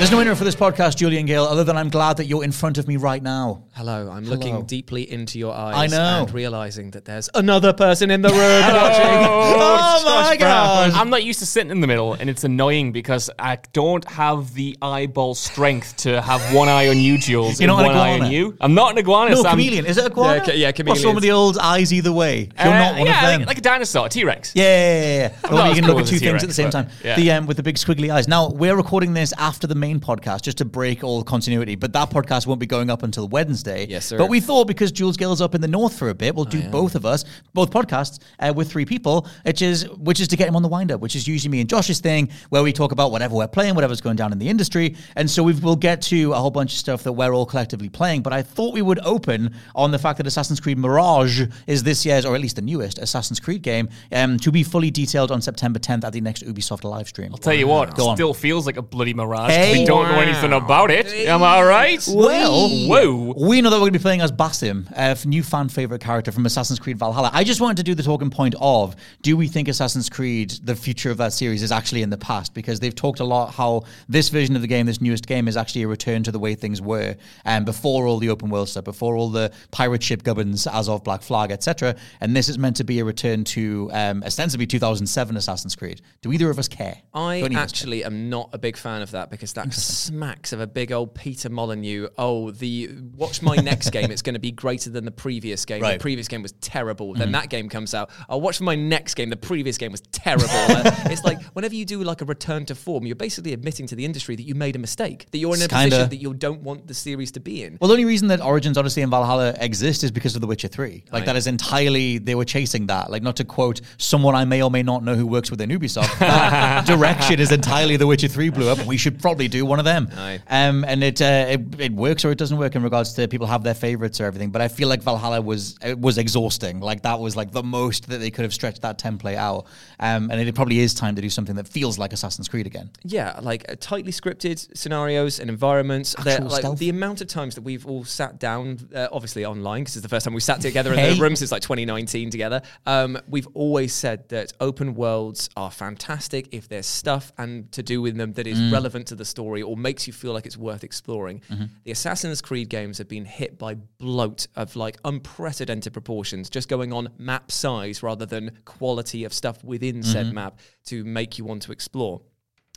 There's no winner for this podcast, Julian Gale, other than I'm glad that you're in front of me right now. Hello, I'm Hello. looking deeply into your eyes. I know. And realizing that there's another person in the room watching. Oh my god! I'm not used to sitting in the middle, and it's annoying because I don't have the eyeball strength to have one eye on you, Jules, You're and not an one eye on you. I'm not an iguana. No, so I'm- chameleon. Is it a iguana? Yeah, ca- yeah, What's chameleons. wrong with the old eyes either way? You're Uh, not one yeah, of them. Like, like a dinosaur, a T-Rex. Yeah, yeah, yeah, yeah. Well, you can cool look at two things at the same time. yeah. The um, with the big squiggly eyes. Now we're recording this after the main podcast, just to break all continuity. But that podcast won't be going up until Wednesday. Yes, sir. But we thought because Jules Gill is up in the north for a bit, we'll do both of us, both podcasts uh, with three people, which is which is to get him on the wind up, which is usually me and Josh's thing, where we talk about whatever we're playing, whatever's going down in the industry. And so we will get to a whole bunch of stuff that we're all collectively playing. But I thought we would open on the fact that Assassin's Creed Mirage is this year's, or at least the newest Assassin's Creed game, um, to be fully detailed on September 10th at the next Ubisoft live stream. I'll tell you what, Go on. still feels like a bloody mirage. 'cause Hey. We don't know anything about it. Am I right? Well, whoa. we know that we're going to be playing as Basim, a f- new fan favorite character from Assassin's Creed Valhalla. I just wanted to do the talking point of do we think Assassin's Creed, the future of that series, is actually in the past? Because they've talked a lot how this version of the game, this newest game, is actually a return to the way things were um, before all the open world stuff, before all the pirate ship gubbins as of Black Flag, etc. And this is meant to be a return to um, ostensibly 2007 Assassin's Creed. Do either of us care? I Do any of us care? actually am not a big fan of that because that smacks of a big old Peter Molyneux. Oh, the watch my next game. It's going to be greater than the previous game. Right. Mm-hmm. The previous game was terrible. Then that game comes out. I'll watch my next game. The previous game was terrible. Uh, it's like whenever you do like a return to form, you're basically admitting to the industry that you made a mistake. That you're in a It's kinda- position that you don't want the series to be in. Well, the only reason that Origins Odyssey and Valhalla exist is because of The Witcher 3. Like, that is entirely, they were chasing that. Like, not to quote someone I may or may not know who works within Ubisoft, direction is entirely The Witcher 3 blew up, we should probably do one of them. Aye. Um, and it, uh, it it works or it doesn't work in regards to people have their favorites or everything. But I feel like Valhalla was it was exhausting. Like, that was like the most that they could have stretched that template out. Um, and it probably is time to do something that feels like Assassin's Creed again. Yeah, like uh, tightly scripted scenarios and environments. Like the amount of times that we've all sat down, uh, obviously online, because it's the first time we sat together in the room since like 2019 together. Um, we've always said that open worlds are fantastic if there's stuff and to do with them that is Mm. relevant to the story or makes you feel like it's worth exploring. Mm-hmm. The Assassin's Creed games have been hit by bloat of like unprecedented proportions, just going on map size rather than quality of stuff within Mm-hmm. said map to make you want to explore.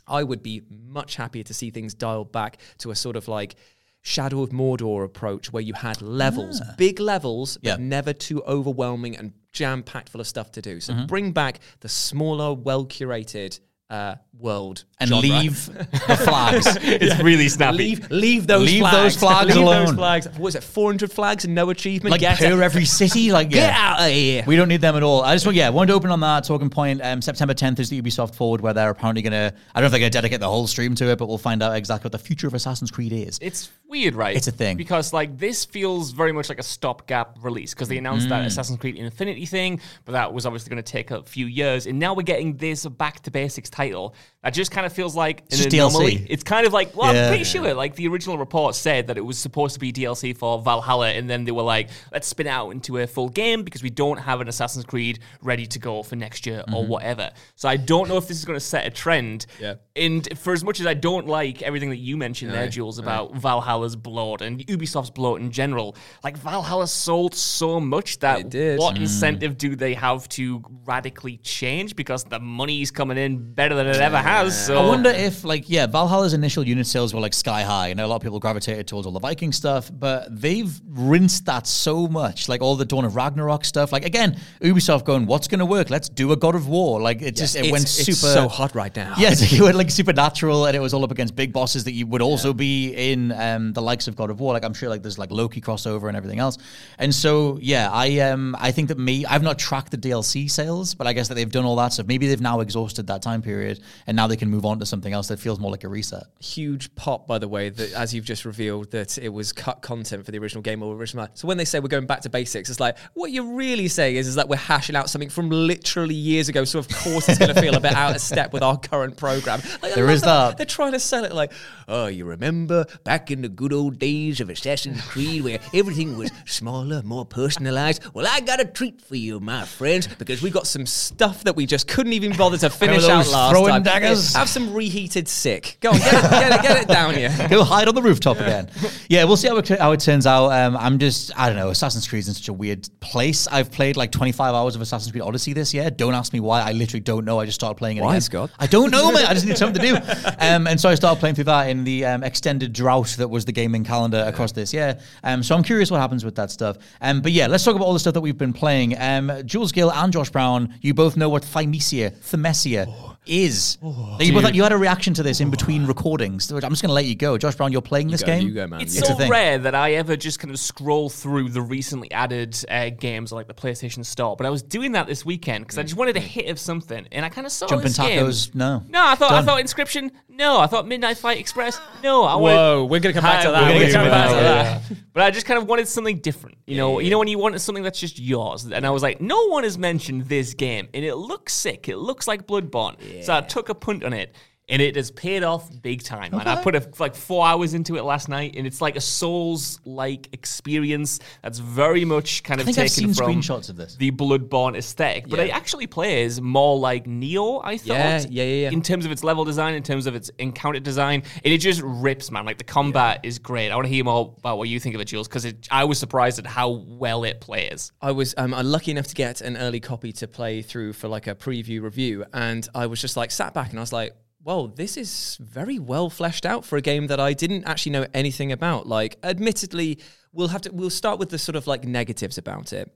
I would be much happier to see things dialed back to a sort of like Shadow of Mordor approach where you had levels, big levels, but never too overwhelming and jam packed full of stuff to do. So bring back the smaller, well curated uh, world And genre. leave the flags. It's really snappy. Leave, leave those Leave flags. those flags leave alone. Those flags. What was it? Four hundred flags and no achievement. like Get per out. every city. Like yeah. Get out of here. We don't need them at all. I just want, yeah, wanted to open on that talking point. Um, September 10th is the Ubisoft Forward, where they're apparently going to, I don't know if they're going to dedicate the whole stream to it, but we'll find out exactly what the future of Assassin's Creed is. It's weird, right? It's a thing. because like this feels very much like a stopgap release because they announced Mm. that Assassin's Creed Infinity thing, but that was obviously going to take a few years, and now we're getting this back to basics title. That just kind of feels like an just anomaly. DLC. It's kind of like, well, I'm Yeah. pretty sure like the original report said that it was supposed to be DLC for Valhalla, and then they were like, let's spin it out into a full game because we don't have an Assassin's Creed ready to go for next year Mm-hmm. or whatever. So I don't know if this is going to set a trend. Yeah. And for as much as I don't like everything that you mentioned there, Jules, about Valhalla's bloat and Ubisoft's bloat in general, like Valhalla sold so much that did. what Mm. incentive do they have to radically change because the money's coming in better than it ever has? So I wonder if, like, yeah, Valhalla's initial unit sales were like sky high. I know a lot of people gravitated towards all the Viking stuff, but they've rinsed that so much. Like all the Dawn of Ragnarok stuff. Like again, Ubisoft going, "What's going to work? Let's do a God of War." Like it just it went it's super so hot right now. Yes, you went like supernatural, and it was all up against big bosses that you would also be in um, the likes of God of War. Like I'm sure, like there's like Loki crossover and everything else. And so, yeah, I um I think that me I've not tracked the DLC sales, but I guess that they've done all that stuff. Maybe they've now exhausted that time period, and now they can move on to something else that feels more like a reset. huge pop, by the way, that as you've just revealed, that it was cut content for the original game or original. So when they say we're going back to basics, it's like what you're really saying is, is that we're hashing out something from literally years ago. So of course it's going to feel a bit out of step with our current program. Like, There is that. They're trying to sell it like, oh, you remember back in the good old days of Assassin's Creed where everything was smaller, more personalized. Well, I got a treat for you, my friends, because we got some stuff that we just couldn't even bother to finish out those last throwing time. daggers? Have some reheated sick. Go on, get it, get it, get it down here. Go hide on the rooftop again. Yeah, we'll see how it, how it turns out. Um, I'm just, I don't know, Assassin's Creed's in such a weird place. I've played like 25 hours of Assassin's Creed Odyssey this year. Don't ask me why. I literally don't know. I just started playing it Why, again. Scott? I don't know, man. I just need something to do. Um, and so I started playing through that in the um, extended drought that was the gaming calendar across this year. Um, so I'm curious what happens with that stuff. Um, but yeah, let's talk about all the stuff that we've been playing. Um, Jules Gill and Josh Brown, you both know what Thymesia, Thymesia is. Now, you, both had, you had a reaction to this in between recordings. I'm just going to let you go. Josh Brown, you're playing this go, game? you go, man. It's It's so thing. rare that I ever just kind of scroll through the recently added uh, games on like the PlayStation Store. But I was doing that this weekend because I just wanted a hit of something, and I kind of saw Jumping this game. tacos? No. No, I thought Done. I thought Inscryption. No, I thought Midnight Fight Express. No, I wanted. Whoa, we're gonna come back to that. we're gonna come back to that. But I just kind of wanted something different. You know, you know when you want something that's just yours. And I was like, no one has mentioned this game, and it looks sick. It looks like Bloodborne. So I took a punt on it. And it has paid off big time. And I put a, like four hours into it last night, and it's like a Souls-like experience that's very much kind of think I've taken seen from screenshots of this. the Bloodborne aesthetic. But Yeah. it actually plays more like Nioh. I thought. Yeah, yeah, yeah, yeah. In terms of its level design, in terms of its encounter design, and it just rips, man. Like the combat is great. I want to hear more about what you think of it, Jules, because I was surprised at how well it plays. I was um, I'm lucky enough to get an early copy to play through for like a preview review, and I was just like sat back and I was like, "Well, this is very well fleshed out for a game that I didn't actually know anything about." Like, admittedly, we'll have to we'll start with the sort of like negatives about it.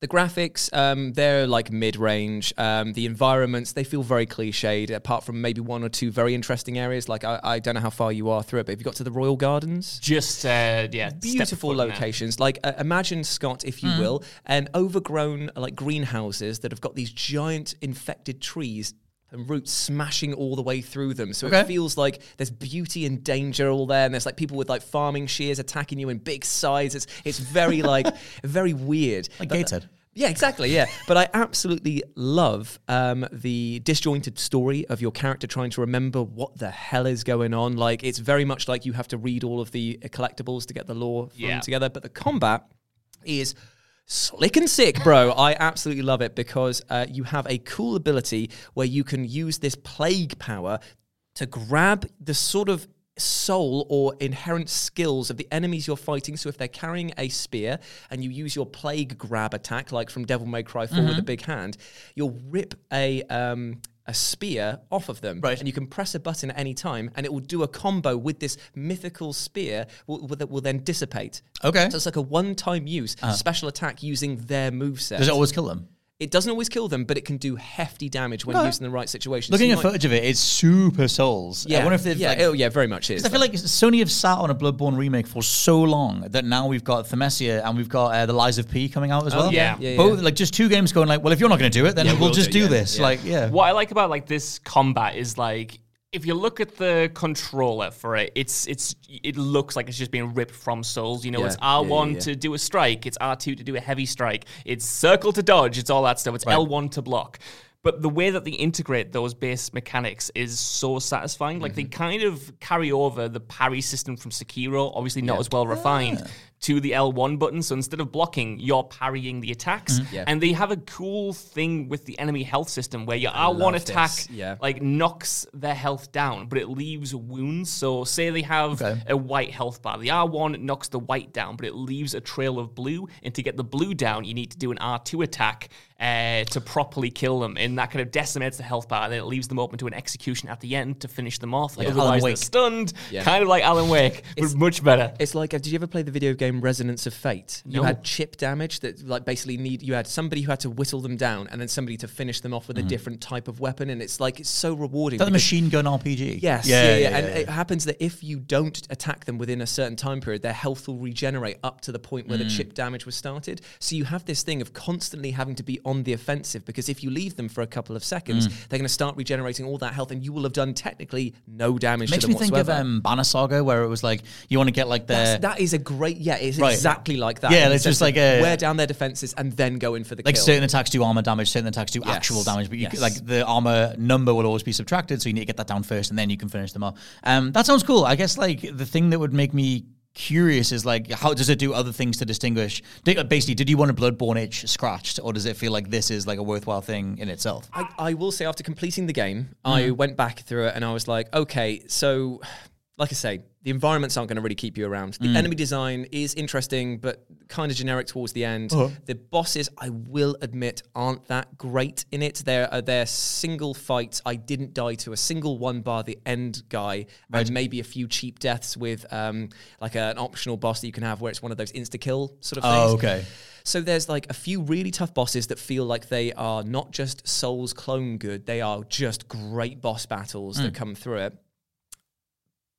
The graphics, um, they're like mid-range. Um, the environments, they feel very cliched. Apart from maybe one or two very interesting areas, like I, I don't know how far you are through it, but have you got to the Royal Gardens? Just uh, yeah, beautiful foot in locations. Like uh, imagine Scott, if you Mm. will, and overgrown like greenhouses that have got these giant infected trees. And roots smashing all the way through them, so Okay. it feels like there's beauty and danger all there. And there's like people with like farming shears attacking you in big size. It's it's very like very weird. Like But- Gateshead. yeah, exactly. Yeah, but I absolutely love um, the disjointed story of your character trying to remember what the hell is going on. Like it's very much like you have to read all of the collectibles to get the lore Yeah. together. But the combat is slick and sick, bro. I absolutely love it because uh, you have a cool ability where you can use this plague power to grab the sort of soul or inherent skills of the enemies you're fighting. So if they're carrying a spear and you use your plague grab attack, like from Devil May Cry 4 with a big hand, you'll rip a um, a spear off of them, Right. and you can press a button at any time, and it will do a combo with this mythical spear will, will- that will then dissipate. Okay. So it's like a one-time use uh-huh. special attack using their moveset. Does it always kill them? It doesn't always kill them, but it can do hefty damage when Okay. used in the right situation. Looking So at might- footage of it, it's super Souls. yeah, I wonder if they've yeah, like, oh, yeah, very much is. I feel like Sony have sat on a Bloodborne remake for so long that now we've got Thymesia and we've got uh, the Lies of P coming out as well. yeah. Yeah, Both yeah. like just two games going like, well, if you're not going to do it, then Yeah, we'll, we'll just do do, yeah. this. Yeah. Like, yeah. What I like about like this combat is like if you look at the controller for it, it's it's it looks like it's just being ripped from Souls. You know, Yeah. it's R one Yeah, yeah, to do a strike, it's R two to do a heavy strike, it's circle to dodge, it's all that stuff. It's L one to block. But the way that they integrate those base mechanics is so satisfying. Like they mm-hmm. kind of carry over the parry system from Sekiro, obviously not as well refined. To the L1 button. So instead of blocking, you're parrying the attacks. Yeah. And they have a cool thing with the enemy health system where your R1 attack. Yeah. like knocks their health down, but it leaves wounds. So say they have Okay. a white health bar. The R1 knocks the white down, but it leaves a trail of blue. And to get the blue down, you need to do an R2 attack uh, to properly kill them. And that kind of decimates the health bar. And then it leaves them open to an execution at the end to finish them off. Like, Yeah. Otherwise, Alan they're Wake. stunned. Yeah. Kind of like Alan Wake, but It's- much better. It's like, uh, did you ever play the video game Resonance of Fate? You No. had chip damage that, like, basically need you had somebody who had to whittle them down, and then somebody to finish them off with a mm-hmm. different type of weapon, and it's like it's so rewarding. Is that the machine gun RPG? Yes, yeah, yeah, and it happens that if you don't attack them within a certain time period, their health will regenerate up to the point where the mm. chip damage was started. So you have this thing of constantly having to be on the offensive because if you leave them for a couple of seconds, mm. they're going to start regenerating all that health, and you will have done technically no damage Makes to me them think whatsoever. of um, Banner Saga, where it was like you want to get like the That's, that is a great, yeah, it's Right. exactly like that. Yeah, it's just like a- wear down their defenses and then go in for the like kill. certain attacks do armor damage, certain attacks do Yes. actual damage, but you Yes. like the armor number will always be subtracted, so you need to get that down first, and then you can finish them off. Um, that sounds cool. I guess like the thing that would make me curious is like how does it do other things to distinguish? Basically, did you want a Bloodborne itch scratched, or does it feel like this is like a worthwhile thing in itself? I, I will say after completing the game, Mm-hmm. I went back through it and I was like, okay, so like I say, the environments aren't going to really keep you around. Mm. The enemy design is interesting, but kind of generic towards the end. Uh-huh. The bosses, I will admit, aren't that great in it. There are uh, they're single fights. I didn't die to a single one bar the end guy, and maybe a few cheap deaths with um, like an optional boss that you can have where it's one of those insta kill sort of things. Oh, okay. So there's like a few really tough bosses that feel like they are not just Souls clone good, they are just great boss battles Hmm. that come through it.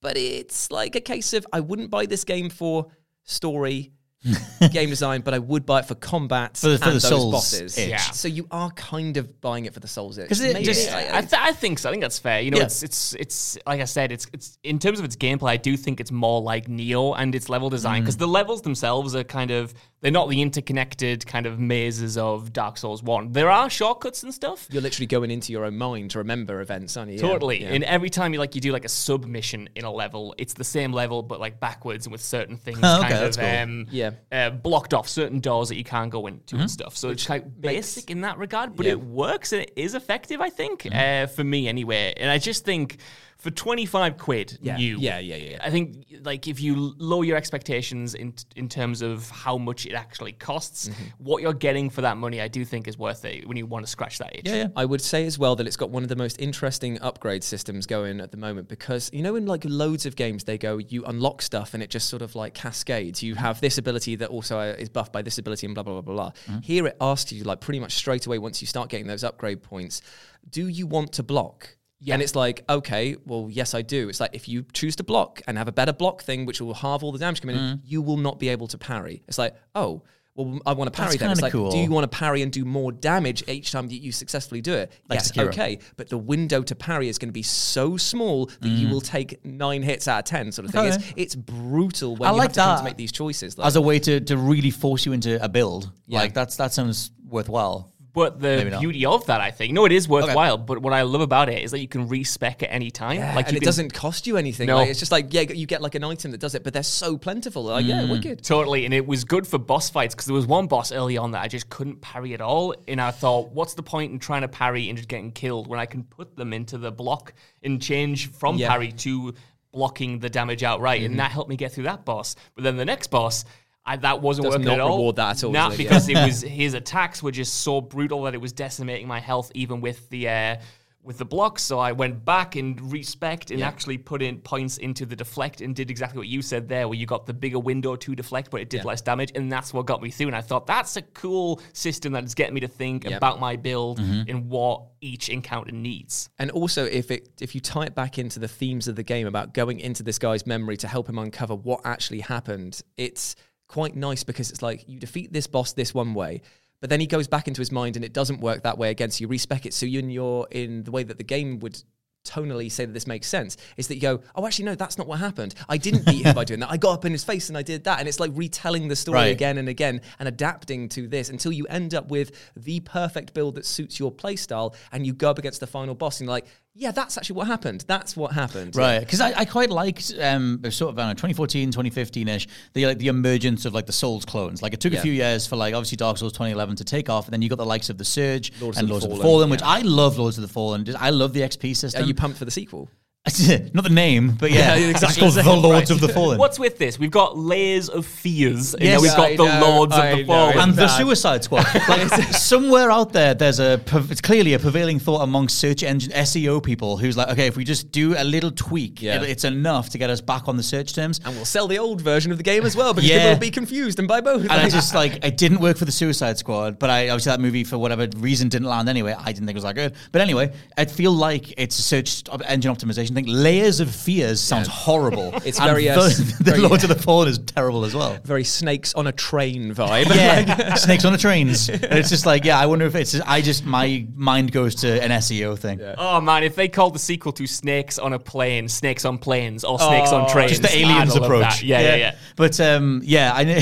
But it's like a case of I wouldn't buy this game for story, game design, but I would buy it for combat For the- for and the those Souls bosses. itch. Yeah. So you are kind of buying it for the Souls itch. 'Cause it Maybe just- I- I- I, th- I think so. I think that's fair. You know, Yeah. it's it's it's like I said, it's it's in terms of its gameplay. I do think it's more like Nioh and its level design mm. because the levels themselves are kind of they're not the interconnected kind of mazes of Dark Souls One. There are shortcuts and stuff. you're literally going into your own mind to remember events, aren't you? Totally. yeah. And every time you like you do like a sub mission in a level, it's the same level but like backwards and with certain things Oh, okay, kind of cool. um, Yeah. uh, blocked off certain doors that you can't go into and stuff. So it's like makes- basic in that regard, but Yeah. it works and it is effective, I think, uh, for me anyway. And I just think for 25 quid Yeah. new. Yeah, yeah, yeah, yeah. I think like if you lower your expectations in in terms of how much it actually costs, Mm-hmm. what you're getting for that money, I do think is worth it when you want to scratch that itch. Yeah, yeah. I would say as well that it's got one of the most interesting upgrade systems going at the moment because you know in like loads of games they go you unlock stuff and it just sort of like cascades. You have this ability that also uh, is buffed by this ability and blah blah blah blah blah. Here it asks you like pretty much straight away once you start getting those upgrade points, do you want to block? Yeah. And it's like, okay, well, yes, I do. It's like if you choose to block and have a better block thing, which will halve all the damage coming in, mm. you will not be able to parry. It's like, oh, well, I want to parry That's then. It's like, cool. do you want to parry and do more damage each time that you successfully do it? Like yes, Sekiro. okay. But the window to parry is going to be so small that you mm. will take nine hits out of ten, sort of thing. Okay. It's, it's brutal when I you like have to that to make these choices. As a way to, to really force you into a build. Yeah. Like that's that sounds worthwhile. But the beauty of that, I think, no, it is worthwhile. But what I love about it is that you can respec at any time. yeah, like and it can- doesn't cost you anything. No. Like, it's just like yeah, you get like an item that does it, but they're so plentiful. Like yeah, mm, wicked. Totally, and it was good for boss fights because there was one boss early on that I just couldn't parry at all, and I thought, what's the point in trying to parry and just getting killed when I can put them into the block and change from Yeah. parry to blocking the damage outright, and mm-hmm. that helped me get through that boss. But then the next boss. I, that wasn't Does working not at all. reward that at all, Not it? Yeah. because it was his attacks were just so brutal that it was decimating my health, even with the uh, with the blocks. So I went back and respect and actually put in points into the deflect and did exactly what you said there, where you got the bigger window to deflect, but it did less damage, and that's what got me through. And I thought that's a cool system that is getting me to think about my build and what each encounter needs. And also, if it if you tie it back into the themes of the game about going into this guy's memory to help him uncover what actually happened, it's quite nice because it's like you defeat this boss this one way, but then he goes back into his mind and it doesn't work that way again. So you respec it. So you and you're in the way that the game would tonally say that this makes sense is that you go, oh, actually, no, that's not what happened. I didn't beat him by doing that. I got up in his face and I did that. And it's like retelling the story Right. again and again and adapting to this until you end up with the perfect build that suits your playstyle and you go up against the final boss and you're like, yeah, that's actually what happened. That's what happened. Right, because I, I quite liked um, sort of I don't know 2014, 2015 ish the like the emergence of like the Souls clones. Like it took Yeah. a few years for like obviously Dark Souls 2011 to take off, and then you got the likes of the Surge Lords and of the Lords of the Fallen, which yeah. I love. Lords of the Fallen. I love the XP system. Are you pumped for the sequel? Not the name, but yeah, Yeah, it's called the the Lords right. of the Fallen. What's with this? We've got layers of fears, and Yes, we've got I the know, Lords I of the know. Fallen. and the. Suicide Squad. Like somewhere out there, there's a it's clearly a prevailing thought amongst search engine SEO people who's like, okay, if we just do a little tweak, Yeah. it- it's enough to get us back on the search terms. And we'll sell the old version of the game as well because Yeah. people will be confused and buy both. And I just like it didn't work for the Suicide Squad, but I obviously that movie for whatever reason didn't land anyway. I didn't think it was that good. But anyway, I feel like it's a search engine optimization thing. Layers of fears sounds horrible. It's And very, uh, the, s- the very- Lords of the Fallen is terrible as well. very snakes on a train vibe. Yeah, snakes on the trains. And it's just like, yeah, I wonder if it's. I just my mind goes to an SEO thing. Oh man, if they called the sequel to Snakes on a Plane, Snakes on Planes, or Snakes on Oh, Trains, Just the aliens approach. that. Yeah, yeah, yeah. But um, yeah, I know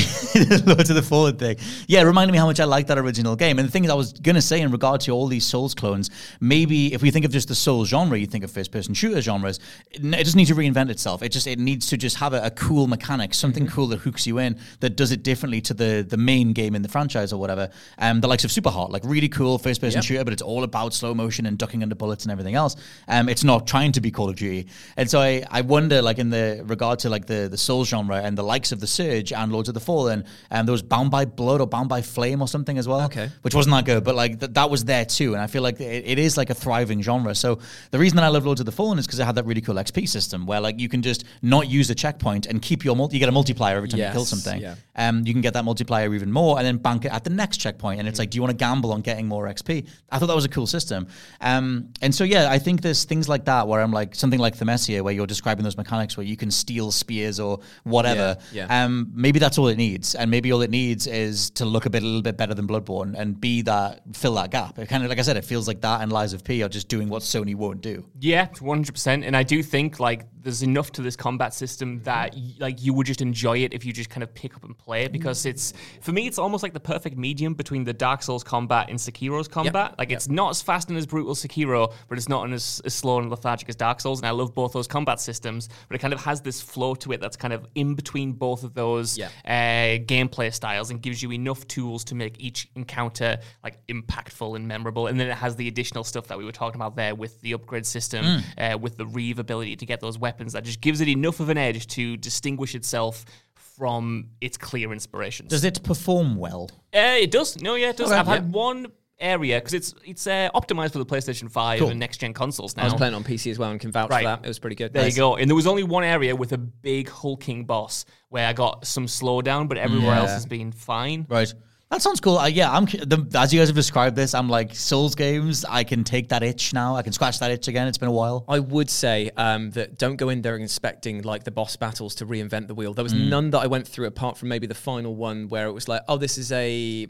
Lords of the Fallen thing. Yeah, it reminded me how much I liked that original game. And the thing is, I was gonna say in regard to all these Souls clones, maybe if we think of just the Souls genre, you think of first-person shooter genres. It it doesn't need to reinvent itself. It just it needs to just have a, a cool mechanic, something Mm-hmm. cool that hooks you in, that does it differently to the the main game in the franchise or whatever. Um, the likes of Superhot, like really cool first-person Yep. shooter, but it's all about slow motion and ducking under bullets and everything else. Um, it's not trying to be Call of Duty, and so I, I wonder, like in the regard to like the the Souls genre and the likes of the Surge and Lords of the Fallen, um, there was Bound by Blood or Bound by Flame or something as well. Okay. which wasn't that good, but like th- that was there too, and I feel like it, it is like a thriving genre. So the reason that I love Lords of the Fallen is because it had that really cool XP system where like you can just not use a checkpoint and keep your multi. You get a multiplier every time you kill something. yeah. Um, you can get that multiplier even more and then bank it at the next checkpoint. And it's like, do you want to gamble on getting more XP? I thought that was a cool system. Um, and so, yeah, I think there's things like that where I'm like, something like Thymesia, where you're describing those mechanics where you can steal spears or whatever. Yeah, yeah. Um, maybe that's all it needs. And maybe all it needs is to look a bit, a little bit better than Bloodborne and be that, fill that gap. It kind of, like I said, it feels like that and Lies of P are just doing what Sony won't do. Yeah, one hundred percent. And I do think like there's enough to this combat system that y- like you would just enjoy it if you just kind of pick up and play it because it's for me it's almost like the perfect medium between the Dark Souls combat and Sekiro's combat. Like it's not as fast and as brutal as Sekiro, but it's not as, as slow and lethargic as Dark Souls. And I love both those combat systems, but it kind of has this flow to it that's kind of in between both of those Yeah. uh, gameplay styles and gives you enough tools to make each encounter like impactful and memorable. And then it has the additional stuff that we were talking about there with the upgrade system, uh, with the Reeve ability to get those weapons that just gives it enough of an edge to distinguish itself from its clear inspirations. Does it perform well? Uh, it does. No, yeah, it does. Okay. I've had one area because it's it's uh, optimized for the PlayStation Five Cool. and next gen consoles now. I was playing on PC as well and can vouch Right. for that. It was pretty good. There Nice. you go. And there was only one area with a big hulking boss where I got some slowdown, but everywhere else has been fine. Right. That sounds cool. Uh, yeah, I'm the, as you guys have described this. I'm like Souls games. I can take that itch now. I can scratch that itch again. It's been a while. I would say um, that don't go in there expecting like the boss battles to reinvent the wheel. There was Mm. none that I went through apart from maybe the final one where it was like, oh, this is a.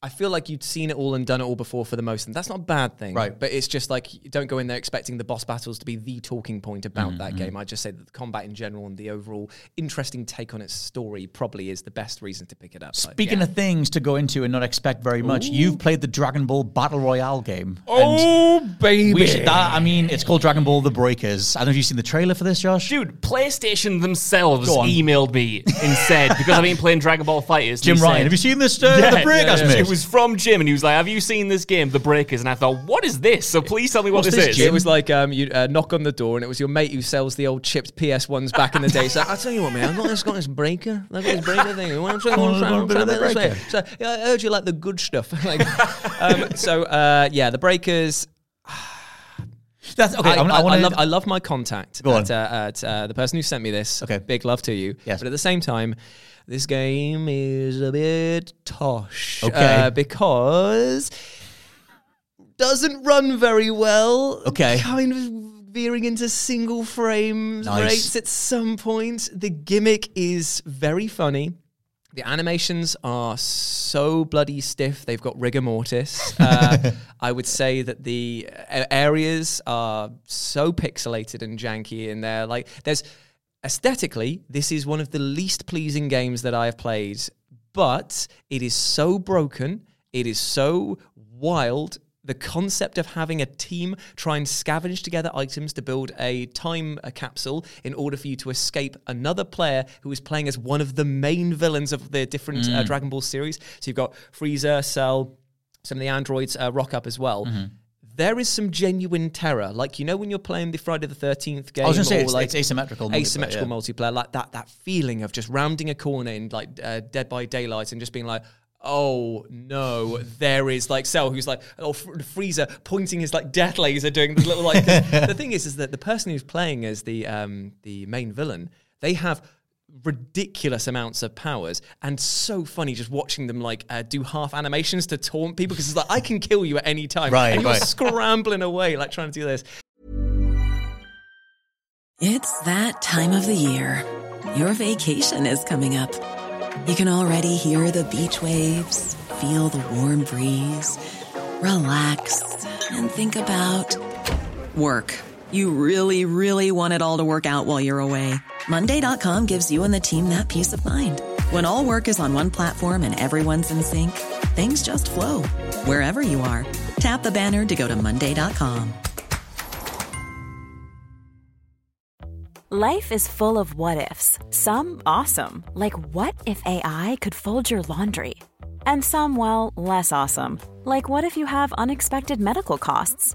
I feel like you'd seen it all and done it all before for the most, and that's not a bad thing. Right. But it's just like don't go in there expecting the boss battles to be the talking point about Mm-hmm. that game. I just say that the combat in general and the overall interesting take on its story probably is the best reason to pick it up. Like, Speaking yeah. of things to go into and not expect very much, you've played the Dragon Ball Battle Royale game. Oh, baby. we should, that I mean, it's called Dragon Ball: The Breakers. I don't know if you've seen the trailer for this, Josh. Dude, PlayStation themselves emailed me and said because I've been playing Dragon Ball FighterZ. Jim Ryan, said- have you seen this? Uh, Yeah, the Breakers, yeah, mate? It was from Jim, and he was like, "Have you seen this game, The Breakers?" And I thought, "What is this?" So please tell me what What's this, this, is. It was like um, you uh, knock on the door, and it was your mate who sells the old chipped PS ones back in the day. So I tell you what, man, I got this, got this breaker, I got this breaker thing. You want to try, want to try, got a want bit to of try the this way? breaker. So yeah, I heard you like the good stuff. like, um, so uh, yeah, the breakers. That's okay. I, I, I, I, wanna, I love I love my contact Go at, uh, at uh, the person who sent me this. Okay. big love to you. Yes. but at the same time, this game is a bit tosh. Okay. uh, because doesn't run very well. Okay. kind of veering into single frame Nice. rates at some point. The gimmick is very funny. The animations are so bloody stiff. They've got rigor mortis. Uh, I would say that the uh, areas are so pixelated and janky, in they're like there's aesthetically, this is one of the least pleasing games that I have played. But it is so broken. It is so wild the concept of having a team try and scavenge together items to build a time a capsule in order for you to escape another player who is playing as one of the main villains of the different uh, Dragon Ball series. So you've got Freezer, Cell, some of the androids uh, rock up as well. There is some genuine terror, like you know when you're playing the Friday the Thirteenth game. I was going to say or it's, like it's asymmetrical. multiplayer, asymmetrical yeah. multiplayer, like that that feeling of just rounding a corner in like uh, Dead by Daylight and just being like, oh no, there is like Cell who's like or F- Freezer pointing his like death laser, doing the little like. the thing is, is that the person who's playing as the um the main villain, they have ridiculous amounts of powers and so funny just watching them like uh, do half animations to taunt people because it's like I can kill you at any time Right, and you're right. scrambling away like trying to do this It's that time of the year. Your vacation is coming up. You can already hear the beach waves, feel the warm breeze, relax, and think about work. You really, really want it all to work out while you're away. Monday.com gives you and the team that peace of mind. When all work is on one platform and everyone's in sync, things just flow wherever you are. Tap the banner to go to Monday.com. Life is full of what ifs. Some awesome, like what if AI could fold your laundry? And some, well, less awesome, like what if you have unexpected medical costs?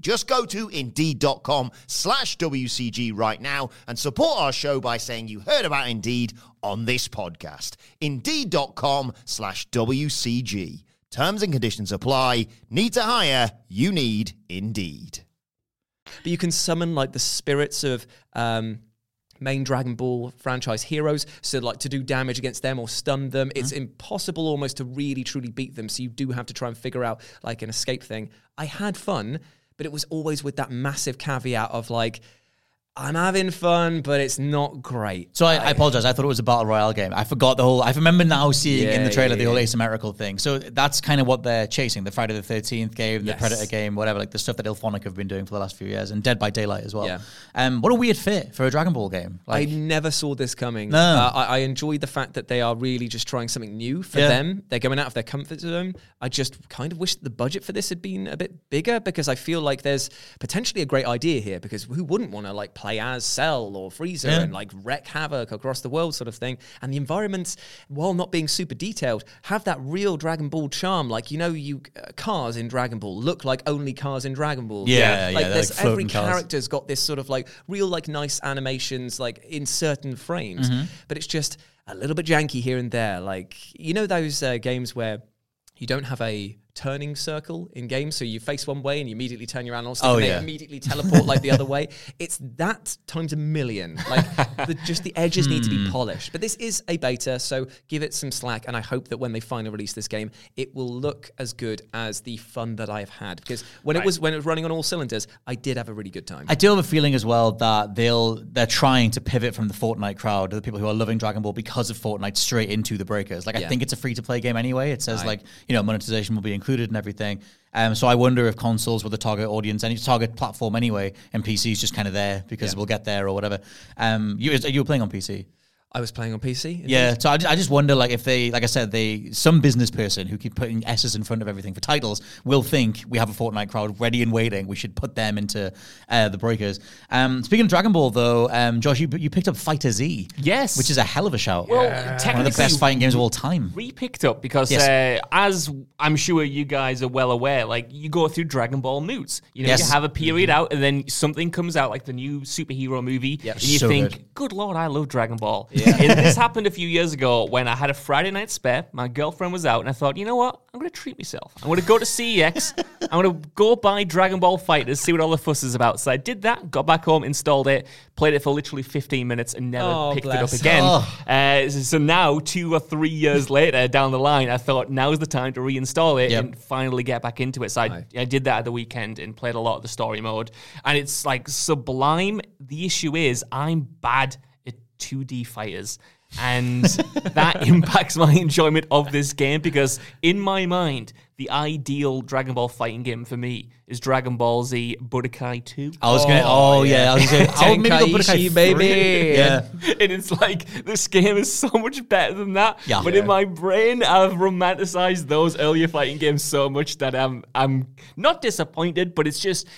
Just go to indeed.com slash WCG right now and support our show by saying you heard about Indeed on this podcast. Indeed.com slash WCG. Terms and conditions apply. Need to hire? You need Indeed. but you can summon like the spirits of um, main Dragon Ball franchise heroes, so like to do damage against them or stun them. It's impossible almost to really truly beat them. So you do have to try and figure out like an escape thing. I had fun, but it was always with that massive caveat of like. I'm having fun, but it's not great. So I, I apologize. I thought it was a battle royale game. I forgot the whole. I remember now seeing in the trailer yeah, the whole yeah. asymmetrical thing. So that's kind of what they're chasing: the Friday the Thirteenth game, the Yes. Predator game, whatever, like the stuff that IllFonic have been doing for the last few years, and Dead by Daylight as well. Yeah. Um, what a weird fit for a Dragon Ball game. Like, I never saw this coming. No. Uh, I, I enjoyed the fact that they are really just trying something new for Yeah. them. They're going out of their comfort zone. I just kind of wish the budget for this had been a bit bigger because I feel like there's potentially a great idea here because who wouldn't want to like play as Cell or Freezer Yeah. and like wreak havoc across the world sort of thing. And the environments, while not being super detailed, have that real Dragon Ball charm. Like, you know, you uh, cars in Dragon Ball look like only cars in Dragon Ball. Yeah, yeah, Like they're there's like every cars. character character's got this sort of like real like nice animations like in certain frames Mm-hmm. but it's just a little bit janky here and there like you know those uh, games where you don't have a turning circle in games. So you face one way and you immediately turn your analog stick Oh, and yeah. they immediately teleport like the other way. It's that times a million. Like the, just the edges need to Hmm. be polished. But this is a beta so give it some slack and i hope that when they finally release this game it will look as good as the fun that i've had. Because when it was when it was running on all cylinders i did have a really good time. I do have a feeling as well that they'll they're trying to pivot from the Fortnite crowd, the people who are loving Dragon Ball because of Fortnite, straight into the breakers. Like I think it's a free to play game anyway. It says like you know monetization will be included and everything. Um, so I wonder if consoles were the target audience, any target platform anyway, and PC is just kind of there because we'll get there or whatever. Um, you you were playing on PC. I was playing on PC. Yeah, so I, ju- I just wonder, like, if they, like I said, they some business person who keep putting S's in front of everything for titles will think we have a Fortnite crowd ready and waiting. We should put them into uh, the breakers. Um, speaking of Dragon Ball, though, um, Josh, you, you picked up Fighter Z, Yes. which is a hell of a shout. Well, one of the best fighting games of all time. We picked up because Yes. uh, as I'm sure you guys are well aware, like you go through Dragon Ball moods. You know, Yes. Mm-hmm. you have a period out and then something comes out like the new superhero movie and you So think, good. good. lord, I love Dragon Ball. And this happened a few years ago when I had a Friday night spare. My girlfriend was out and I thought, you know what? I'm going to treat myself. I'm going to go to CEX. I'm going to go buy Dragon Ball FighterZ, see what all the fuss is about. So I did that, got back home, installed it, played it for literally 15 minutes and never Oh, picked it up again. Oh. Uh, so- now, two or three years later down the line, I thought now's the time to reinstall it Yep. and finally get back into it. So I, I did that at the weekend and played a lot of the story mode. And it's like sublime. The issue is, I'm bad 2D fighters. And that impacts my enjoyment of this game because, in my mind, the ideal Dragon Ball fighting game for me is Dragon Ball Z Budokai 2. I was gonna. Oh, oh yeah, I was gonna say. I'll oh, maybe go Budokai Tenkaichi, baby. 3. Yeah. and it's like this game is so much better than that. Yeah. But Yeah. in my brain, I've romanticized those earlier fighting games so much that I'm I'm not disappointed, but it's just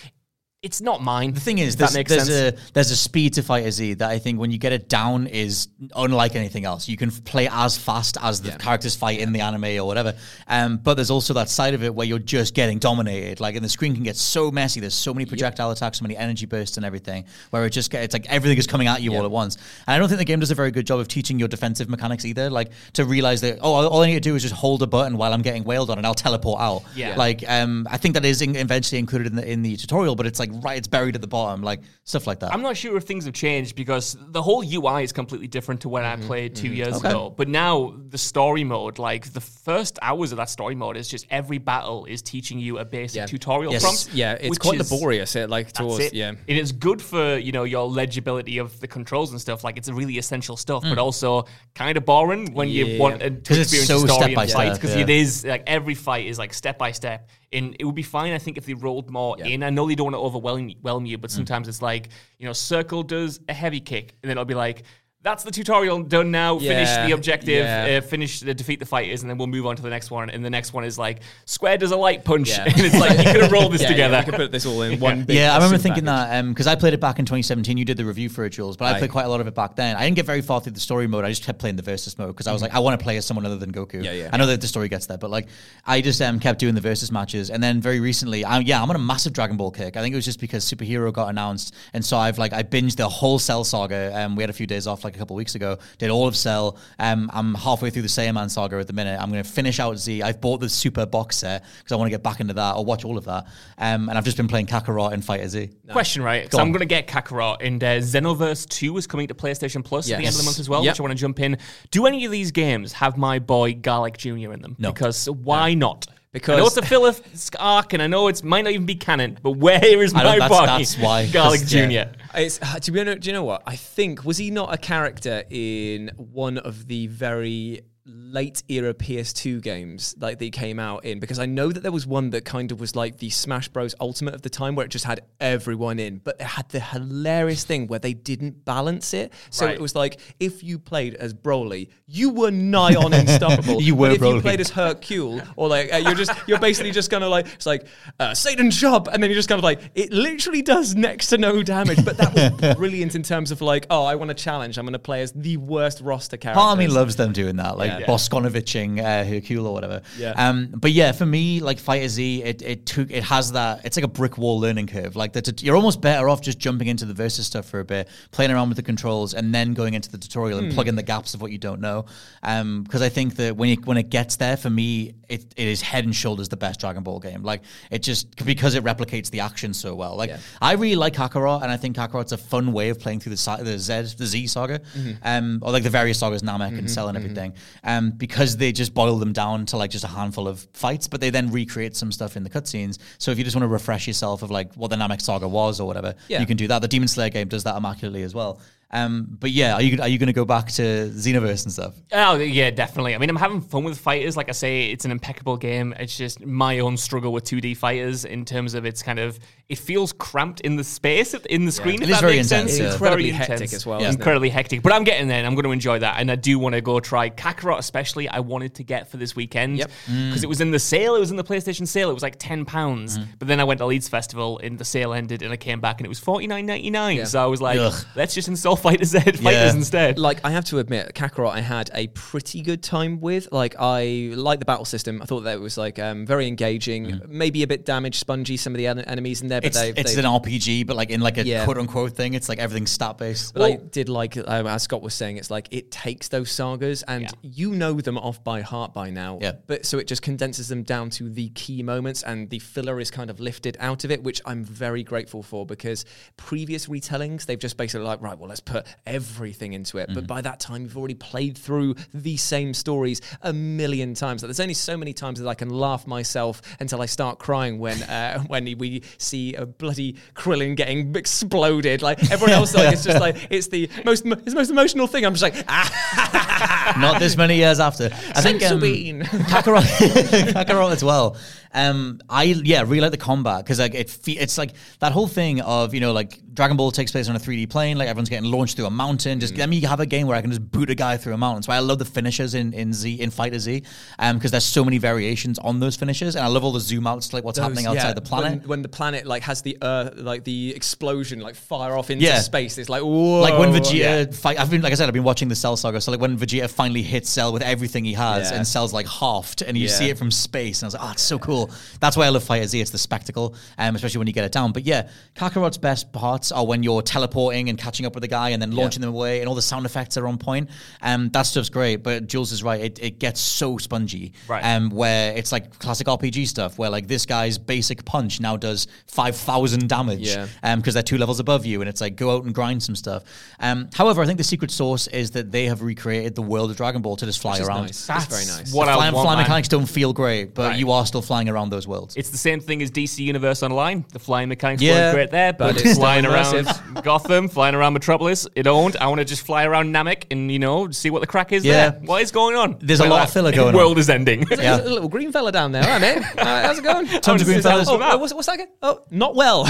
it's not mine. The thing is, there's, that makes there's sense. a there's a speed to Fighter Z that I think when you get it down is unlike anything else. You can f- play as fast as the characters fight in the anime or whatever. Um, but there's also that side of it where you're just getting dominated. Like, and the screen can get so messy. There's so many projectile attacks, so many energy bursts and everything. Where it just get, it's like everything is coming at you all at once. And I don't think the game does a very good job of teaching your defensive mechanics either. Like to realize that oh, all all I need to do is just hold a button while I'm getting wailed on, and I'll teleport out. Yeah. Like um, I think that is in- eventually included in the in the tutorial, but it's like right, it's buried at the bottom, like stuff like that. I'm not sure if things have changed because the whole UI is completely different to when I mm-hmm. played 2 mm-hmm. years Okay. ago. But now the story mode, like the first hours of that story mode, is just every battle is teaching you a basic Yeah. tutorial Yes. prompt. Yeah, it's which quite is- laborious. It like That's towards it. yeah. And it's good for, you know, your legibility of the controls and stuff. Like it's really essential stuff, but mm. also kind of boring when you want to experience so the story step by and fight. step, Because yeah. it is like every fight is like step by step. And it would be fine, I think, if they rolled more in. I know they don't want to overwhelm you, but mm. sometimes it's like, you know, circle does a heavy kick, and then it'll be like, that's the tutorial done now. Finish the objective. yeah. Uh, finish the defeat the fighters, and then we'll move on to the next one. And the next one is like square does a light punch, Yeah. and it's like you could have rolled this Yeah, together. Yeah, we could put this all in one. Big yeah, I remember thinking package. that because I played it back in 2017. You did the review for it, Jules, but I Aye. played quite a lot of it back then. I didn't get very far through the story mode. I just kept playing the versus mode because I was like, I want to play as someone other than Goku. Mm-hmm. Yeah, yeah. I know that the story gets there, but like, I just um, kept doing the versus matches, and then very recently, I, yeah, I'm on a massive Dragon Ball kick. I think it was just because Superhero got announced, and so I've like I binged the whole Cell saga. Um, we had a few days off like a couple weeks ago. Did all of Cell. Um, I'm halfway through the Saiyaman saga at the minute. I'm going to finish out Z. I've bought the Super box set because I want to get back into that or watch all of that. Um, and I've just been playing Kakarot and Fighter Z. Question, right? So I'm going to get Kakarot, and uh, Xenoverse 2 is coming to PlayStation Plus at the end of the month as well, Yep. which I want to jump in. Do any of these games have my boy Garlic Jr. in them? No. Because why not? Because- I know it's a filler arc, and I know it might not even be canon, but where is my boy that's- that's why, Garlic Jr.? yeah. It's uh, to be honest. Do you know what? I think was he not a character in one of the very late era PS2 games like they came out in? Because I know that there was one that kind of was like the Smash Bros Ultimate of the time, where it just had everyone in, but it had the hilarious thing where they didn't balance it. So Right. it was like if you played as Broly, you were nigh on unstoppable. You were but if you played as Hercule, or like uh, you're just you're basically just kind of like it's like uh, Satan Shop, and then you're just kind of like it literally does next to no damage. But that was brilliant in terms of like, oh, I want a challenge. I'm going to play as the worst roster character. Me loves them doing that, like Yeah. Boskonovicing uh, Hercule or whatever. Yeah. Um, but yeah, for me, like Fighter Z, it it took it has that. It's like a brick wall learning curve. Like that, you're almost better off just jumping into the versus stuff for a bit, playing around with the controls, and then going into the tutorial and plugging the gaps of what you don't know. Um, because I think that when you, when it gets there, for me, it, it is head and shoulders the best Dragon Ball game. Like it just because it replicates the action so well. Like Yeah. I really like Kakarot, and I think Kakarot's a fun way of playing through the the Z the Z saga, Mm-hmm. um, or like the various sagas, Namek and Cell and everything, um, because they just boil them down to like just a handful of fights, but they then recreate some stuff in the cutscenes. So if you just want to refresh yourself of like what the Namek saga was or whatever, Yeah. you can do that. The Demon Slayer game does that immaculately as well. Um, but yeah, are you are you going to go back to Xenoverse and stuff? Oh yeah, definitely. I mean, I'm having fun with fighters. Like I say, it's an impeccable game. It's just my own struggle with 2D fighters in terms of its kind of. It feels cramped in the space in the screen. It if is that very makes intense, sense. yeah. It's Incredibly very hectic intense. as well, Yeah. Incredibly hectic. But I'm getting there, and I'm going to enjoy that. And I do want to go try Kakarot, especially. I wanted to get for this weekend Yep. because it was in the sale. It was in the PlayStation sale. It was like ten pounds. But then I went to Leeds Festival, and the sale ended, and I came back, and it was forty nine ninety nine. So I was like, Ugh. let's just install Fighter Z Fighters Yeah. instead. Like I have to admit, Kakarot I had a pretty good time with. Like I like the battle system. I thought that it was like um, very engaging. Maybe a bit damage spongy some of the en- enemies in there, but It's they, it's they, an RPG, but like in like a Yeah. quote unquote thing. It's like everything's stat based. But I did like, um, as Scott was saying, it's like it takes those sagas and Yeah. you know them off by heart by now. Yeah. But so it just condenses them down to the key moments and the filler is kind of lifted out of it, which I'm very grateful for because previous retellings, they've just basically like, right, well, let's put everything into it. But by that time, you've already played through the same stories a million times. Like, there's only so many times that I can laugh myself until I start crying when uh, when we see a bloody Krillin getting exploded. Like everyone else, like it's just like it's the most it's the most emotional thing. I'm just like ah, Not this many years after. I think um. Kakarot, Kakarot as well. Um, I yeah really like the combat because like it fe- it's like that whole thing of you know like Dragon Ball takes place on a 3D plane, like everyone's getting launched through a mountain. Just let me have a game where I can just boot a guy through a mountain. So I love the finishers in in Z in Fighter Z, um, because there's so many variations on those finishes and I love all the zoom outs to like what's happening outside yeah, the planet. When, when the planet like has the earth, like the explosion, like fire off into Yeah. space. It's like whoa. like when Vegeta Yeah. fight, I've been like I said, I've been watching the Cell saga. So like when Vegeta finally hits Cell with everything he has, and Cell's like halved, and you see it from space, and I was like, oh, it's so cool. That's why I love Fighter Z. It's the spectacle, um, especially when you get it down. But yeah, Kakarot's best parts are when you're teleporting and catching up with the guy, and then launching them away, and all the sound effects are on point. Um, that stuff's great. But Jules is right; it, it gets so spongy. Right. Um, where it's like classic RPG stuff, where like this guy's basic punch now does five thousand damage Yeah. um, because they're two levels above you, and it's like go out and grind some stuff. Um, however, I think the secret source is that they have recreated the world of Dragon Ball to just fly Which around. nice. That's very nice. What the I flying, want, flying mechanics don't feel great, but Right. you are still flying around those worlds. It's the same thing as DC Universe Online. The flying mechanics Yeah, weren't great there, but, but it's flying around. Gotham, flying around Metropolis, it owned. I want to just fly around Namek and you know see what the crack is Yeah. there. What is going on? There's a lot that. of filler going on. World is ending. There's Yeah. a little green fella down there, hi mate. Uh, how's it going? Tons of green fellas. Oh, what's, what's that again? Oh, not well.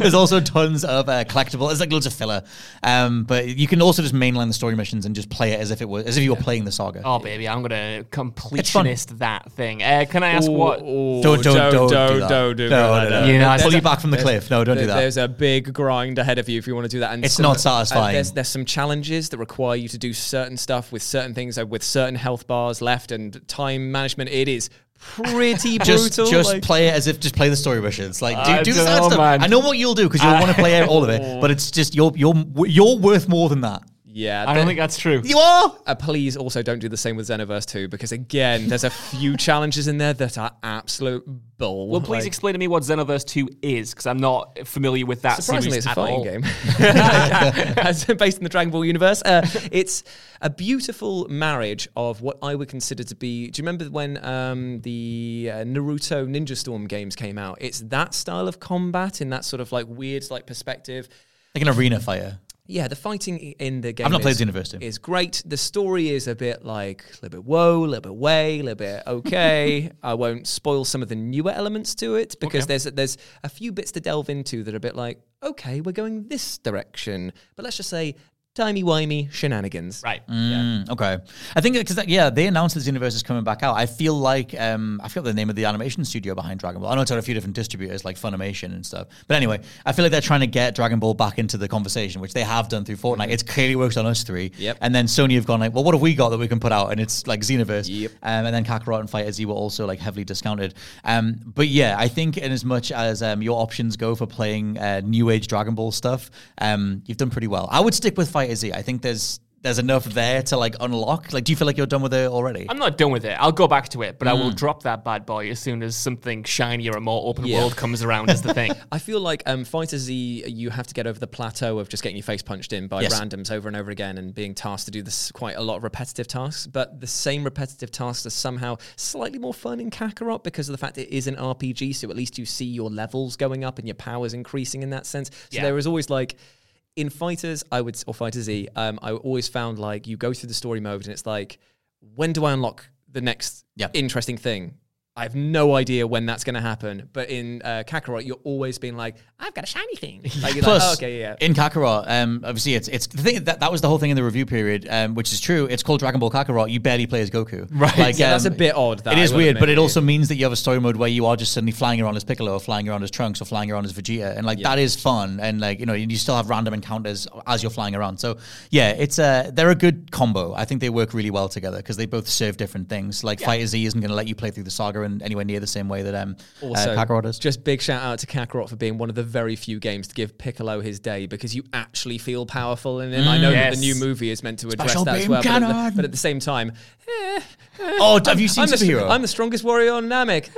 There's also tons of uh, collectible. There's like loads of filler, um, but you can also just mainline the story missions and just play it as if it was as if you were playing the saga. Oh baby, I'm gonna completionist that thing. Uh, can I ask what? Ooh, Don't- don't- don't do don't, that. don't do No, that. no, no. You know, I Pull said- you back from the cliff. No, don't do that. There's a big grind ahead of you if you want to do that. And It's some- not uh, satisfying. there's, there's some challenges that require you to do certain stuff with certain things, uh, with certain health bars left and time management. It is pretty just brutal. just like- play it as if just play the story missions. Like I do, do the don't sad know, stuff. man. I know what you'll do because you'll want to play all of it, but it's just you're you're you're worth more than that. Yeah, I don't think that's true. You are. Uh, please also don't do the same with Xenoverse 2 because again, there's a few challenges in there that are absolute bull. Well, please Like, explain to me what Xenoverse 2 is, because I'm not familiar with that Surprisingly, series it's a at fighting all. game As based in the Dragon Ball universe. Uh, it's a beautiful marriage of what I would consider to be. Do you remember when um, the uh, Naruto Ninja Storm games came out? It's that style of combat in that sort of like weird like perspective. Like an arena fighter. Yeah, the fighting in the game I've not played is, Xenoverse 2. is great. The story is a bit like a little bit whoa, a little bit way, a little bit okay. I won't spoil some of the newer elements to it because there's there's a few bits to delve into that are a bit like okay, we're going this direction, but let's just say timey wimey shenanigans. Right. Mm, okay, I think because yeah, they announced this universe is coming back out. I feel like um, I forgot the name of the animation studio behind Dragon Ball. I know it's on a few different distributors like Funimation and stuff. But anyway, I feel like they're trying to get Dragon Ball back into the conversation, which they have done through Fortnite. It's clearly worked on us three. Yep. And then Sony have gone like, well, what have we got that we can put out? And it's like Xenoverse. Yep. Um, and then Kakarot and Fighter Z were also like heavily discounted. Um, but yeah, I think in as much as um, your options go for playing uh, new age Dragon Ball stuff, um, you've done pretty well. I would stick with Fighter Z. I think there's there's enough there to like unlock. Like, do you feel like you're done with it already? I'm not done with it. I'll go back to it, but I will Mm. drop that bad boy as soon as something shinier and more open Yeah. world comes around. Is the thing. I feel like um, Fighter Z, you have to get over the plateau of just getting your face punched in by Yes. randoms over and over again and being tasked to do this quite a lot of repetitive tasks. But the same repetitive tasks are somehow slightly more fun in Kakarot because of the fact it is an RPG. So at least you see your levels going up and your powers increasing in that sense. So Yeah. there is always like. In fighters, I would or fighter Z, um, I always found like you go through the story mode and it's like, when do I unlock the next Yeah. interesting thing? I have no idea when that's going to happen. But in uh, Kakarot, you're always being like, I've got a shiny thing. Like, you're Plus, like, oh, okay, yeah. in Kakarot, um, obviously it's it's the thing that that was the whole thing in the review period, um, which is true. It's called Dragon Ball Kakarot. You barely play as Goku, Right. Like, Yeah, that's um, a bit odd, that it is weird, but it also means that you have a story mode where you are just suddenly flying around as Piccolo, or flying around as Trunks, or flying around as Vegeta, and like that is fun. And like you know, you still have random encounters as you're flying around. So yeah, it's a they're a good combo. I think they work really well together because they both serve different things. Like Fighter Z isn't going to let you play through the saga in anywhere near the same way that um Also, uh, Kakarot does. just big shout out to Kakarot for being one of the very few games to give Piccolo his day because you actually feel powerful in him. I know that the new movie is meant to address Special that as well, but at, the, but at the same time, eh, Oh, have you seen I'm the, Superhero? I'm the strongest warrior on Namek.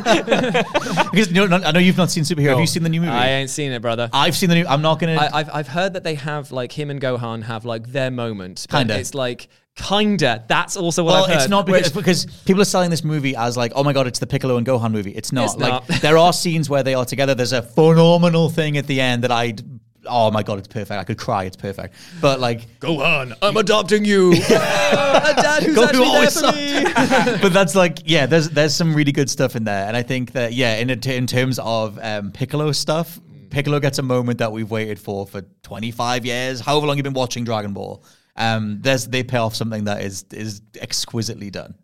because no, no, I know you've not seen Superhero. Have you seen the new movie? I ain't seen it, brother. I've seen the new. I'm not gonna. I, I've I've heard that they have like him and Gohan have like their moment. Kinda. It's like kinda. That's also what well, I've heard. it's not Where because, because people are selling this movie as like, oh my god, it's the Piccolo and Gohan movie. It's not. It's like not. there are scenes where they are together. There's a phenomenal thing at the end that I'd Oh my god, it's perfect. I could cry. It's perfect. But like, Gohan, I'm adopting you. a dad who's Goku actually there for me. but that's like, yeah, there's there's some really good stuff in there, and I think that yeah, in in terms of um, Piccolo stuff, Piccolo gets a moment that we've waited for for 25 years, however long you've been watching Dragon Ball. Um, there's they pay off something that is is exquisitely done.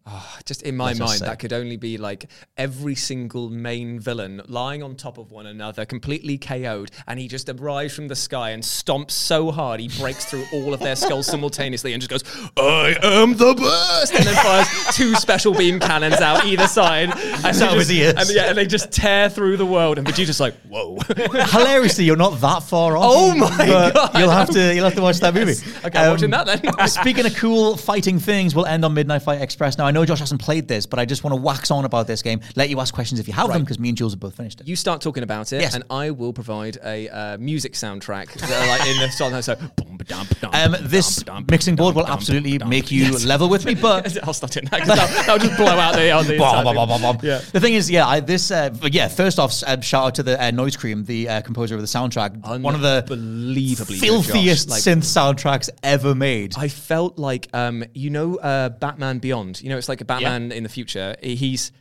Just in my mind, that could only be like every single main villain lying on top of one another, completely KO'd, and he just arrives from the sky and stomps so hard he breaks through all of their skulls simultaneously and just goes, "I am the best!" and then fires two special beam cannons out either side, and, his just- ears. and yeah, and they just tear through the world, and Vegeta's like, "Whoa." Hilariously, you're not that far off. Oh my God. You'll have to you'll have to watch that movie. Okay, I'm watching that then. speaking of cool fighting things, we'll end on Midnight Fight Express. Now I know Josh hasn't played this, but I just want to wax on about this game. Let you ask questions if you have them, because me and Jules have both finished it. You start talking about it, Yes. and I will provide a uh, music soundtrack that like in the song. So, Um, this mixing board will absolutely make you level with me, but I'll start doing that that'll, that'll just blow out the on the. Yeah. The thing is, yeah, I, this, uh, yeah. First off, uh, shout out to the uh, Noisecream, the uh, composer of the soundtrack, one of the Unbelievably filthiest. Like- synth soundtracks ever made. I felt like, um, you know, uh, Batman Beyond. You know, it's like a Batman in the future. He's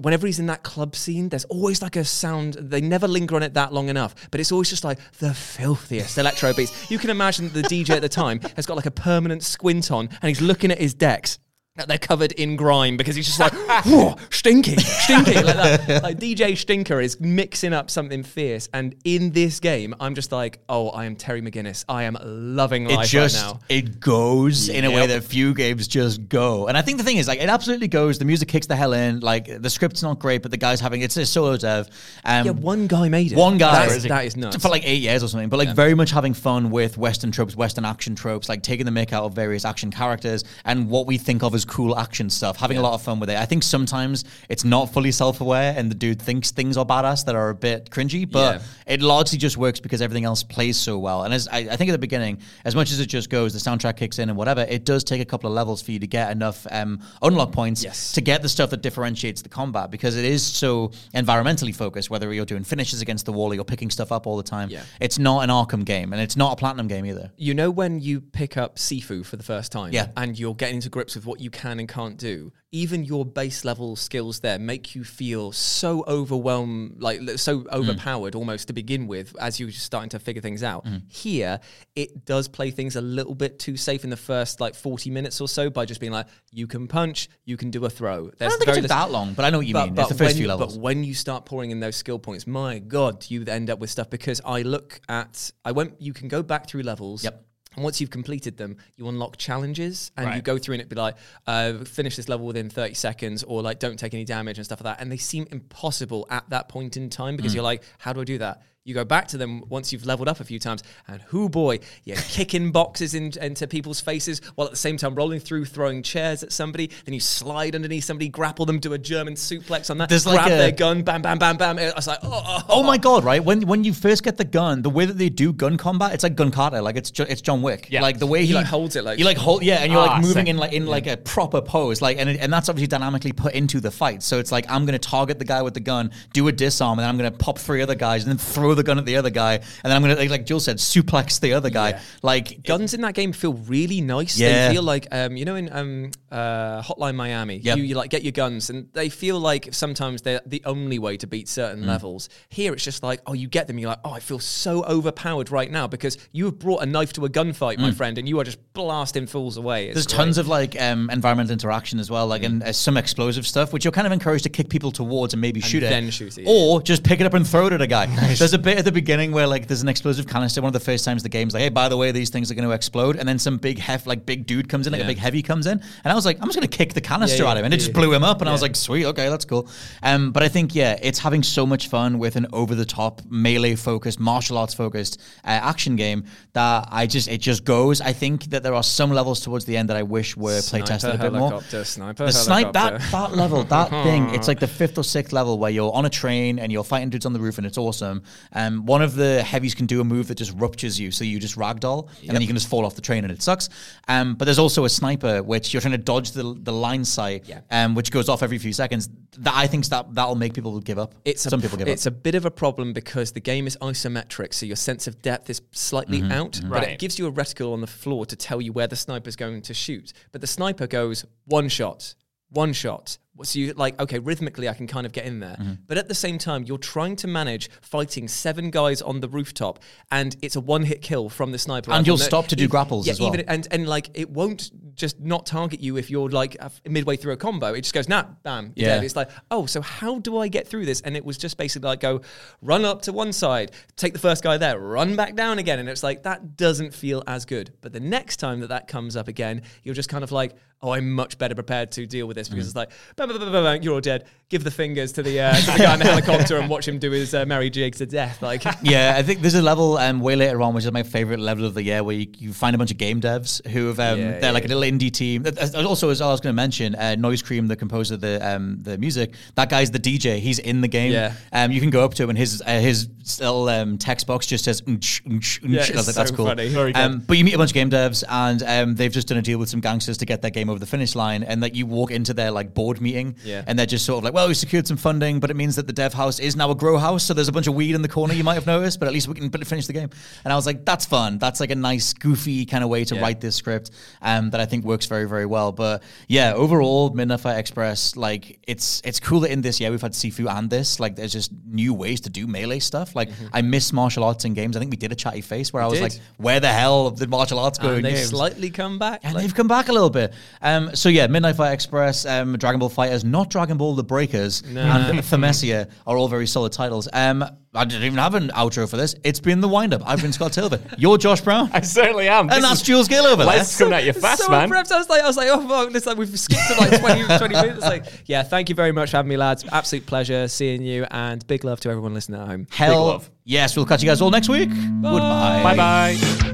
whenever he's in that club scene, there's always like a sound. They never linger on it that long enough, but it's always just like the filthiest electro beats. You can imagine the DJ at the time has got like a permanent squint on, and he's looking at his decks. That they're covered in grime because he's just like, "Whoa, stinky, stinky. like, that. like DJ Stinker is mixing up something fierce. And in this game, I'm just like, oh, I am Terry McGinnis. I am loving it life just right now. it goes in a way that few games just go. And I think the thing is, like, it absolutely goes. The music kicks the hell in. Like, the script's not great, but the guy's having it's a solo dev. Um, Yeah, one guy made it. One guy. That's, that is nuts. For like eight years or something, but like very much having fun with Western tropes, Western action tropes, like taking the mick out of various action characters and what we think of as cool action stuff, having a lot of fun with it. I think sometimes it's not fully self aware and the dude thinks things are badass that are a bit cringy, but Yeah. it largely just works because everything else plays so well. And as I, I think at the beginning, as much as it just goes, the soundtrack kicks in and whatever, it does take a couple of levels for you to get enough um, unlock points Yes. to get the stuff that differentiates the combat because it is so environmentally focused, whether you're doing finishes against the wall or you're picking stuff up all the time. Yeah. It's not an Arkham game and it's not a Platinum game either. you know when you pick up Sifu for the first time Yeah. and you're getting to grips with what you can and can't do, even your base level skills there make you feel so overwhelmed, like li- so Mm. overpowered almost to begin with as you're just starting to figure things out. Mm. Here, it does play things a little bit too safe in the first like 40 minutes or so by just being like, you can punch, you can do a throw. I don't think it very took little- that long, but I know what you mean. it's the first when, few levels. But when you start pouring in those skill points, my God, you end up with stuff because I look at, I went, you can go back through levels. Yep. And once you've completed them, you unlock challenges and you go through and it'd be like, uh, finish this level within 30 seconds or like, don't take any damage and stuff like that. And they seem impossible at that point in time Mm. because you're like, how do I do that? You go back to them once you've leveled up a few times, and who boy, you're kicking boxes in, into people's faces while at the same time rolling through, throwing chairs at somebody. Then you slide underneath somebody, grapple them, do a German suplex on that, There's like grab a- their gun, bam, bam, bam, bam. I was like, oh, oh, Oh my god! Right when when you first get the gun, the way that they do gun combat, it's like Gun Kata, like it's jo- it's John Wick. Yeah. Like the way he, like, holds it, like- you like hold yeah, and you're Ah, like moving sick. in like in like a proper pose, like and it, and that's obviously dynamically put into the fight. So it's like I'm gonna target the guy with the gun, do a disarm, and then I'm gonna pop three other guys and then throw throw the gun at the other guy, and then I'm gonna like, like Jill said, suplex the other guy. Like Guns in that game feel really nice. Yeah. They feel like um, you know in um, uh, Hotline Miami, Yep. you, you like get your guns, and they feel like sometimes they're the only way to beat certain Mm. levels. Here, it's just like, oh, you get them, you're like, oh, I feel so overpowered right now because you have brought a knife to a gunfight, my friend, and you are just blasting fools away. It's Mm. There's great. tons of like um, environmental interaction as well, like and uh, some explosive stuff, which you're kind of encouraged to kick people towards and maybe shoot it, shoot it, yeah. or just pick it up and throw it at a guy. there's a bit at the beginning where like there's an explosive canister. One of the first times the game's like, hey, by the way, these things are going to explode, and then some big hef like big dude comes in, like a big heavy comes in, and I was like, I'm just going to kick the canister Yeah, at him, and it just blew him up, and I was like, sweet, okay, that's cool. Um, but I think yeah, it's having so much fun with an over the top melee focused, martial arts focused uh, action game that I just it just goes. I think that there are some levels towards the end that I wish were playtested a bit more. sniper The snipe that that level, that thing, it's like the fifth or sixth level where you're on a train and you're fighting dudes on the roof and it's awesome. Um, one of the heavies can do a move that just ruptures you, so you just ragdoll and then you can just fall off the train and it sucks. Um, but there's also a sniper which you're trying to dodge the the line sight, Yeah. um, which goes off every few seconds. That I think that that'll make people give up. It's some a, people give it's up. It's a bit of a problem because the game is isometric, so your sense of depth is slightly Mm-hmm. out, but Right. it gives you a reticle on the floor to tell you where the sniper's going to shoot. But the sniper goes one shot, one shot. So you like okay, rhythmically I can kind of get in there, Mm-hmm. but at the same time you're trying to manage fighting seven guys on the rooftop, and it's a one-hit kill from the sniper. And you'll stop to do grapples yeah, as well. even and and like it won't just not target you if you're like midway through a combo. It just goes nah, bam, Yeah. dead. It's like oh, so how do I get through this? And it was just basically like go run up to one side, take the first guy there, run back down again, and it's like that doesn't feel as good. But the next time that that comes up again, you're just kind of like oh, I'm much better prepared to deal with this because it's like you're all dead. Give the fingers to the, uh, to the guy in the helicopter and watch him do his uh, merry jig to death. Like yeah, I think there's a level um, way later on, which is my favorite level of the year, where you, you find a bunch of game devs who have um, Yeah, they're yeah, like a little indie team. Also, as I was going to mention, uh, Noisecream, the composer of the um, the music, that guy's the DJ. He's in the game. Yeah. Um, you can go up to him and his uh, his little um, text box just says. "Unch, unch, unch." Yeah, I was like, that's so cool. funny. Very Um, but you meet a bunch of game devs, and um, they've just done a deal with some gangsters to get their game over the finish line. And like you walk into their like board meeting, Yeah. and they're just sort of like, well, we secured some funding, but it means that the dev house is now a grow house. So there's a bunch of weed in the corner you might have noticed, but at least we can finish the game. And I was like, that's fun. That's like a nice, goofy kind of way to Yeah. write this script um, that I think works very, very well. But yeah, overall, Midnight Fight Express, like it's it's cool that in this year we've had Sifu and this. Like there's just new ways to do melee stuff. Like I miss martial arts in games. I think we did a chatty face where I was did. like, where the hell did martial arts go and they've games? slightly come back. And Like- they've come back a little bit. Um, so yeah, Midnight Fight Express, um, Dragon Ball FighterZ, not Dragon Ball The Breakers, and Thymesia are all very solid titles. Um, I didn't even have an outro for this. It's been the wind up. I've been Scott Tilver. You're Josh Brown. I certainly am. and This that's Jules Gill over there. Lights coming at you fast, so man. abrupt. I was like, I was like, oh, fuck, it's like we've skipped to like 20, 20 minutes. Like, yeah, thank you very much for having me, lads. Absolute pleasure seeing you, and big love to everyone listening at home. Hell, love. yes, we'll catch you guys all next week. Goodbye. Bye bye.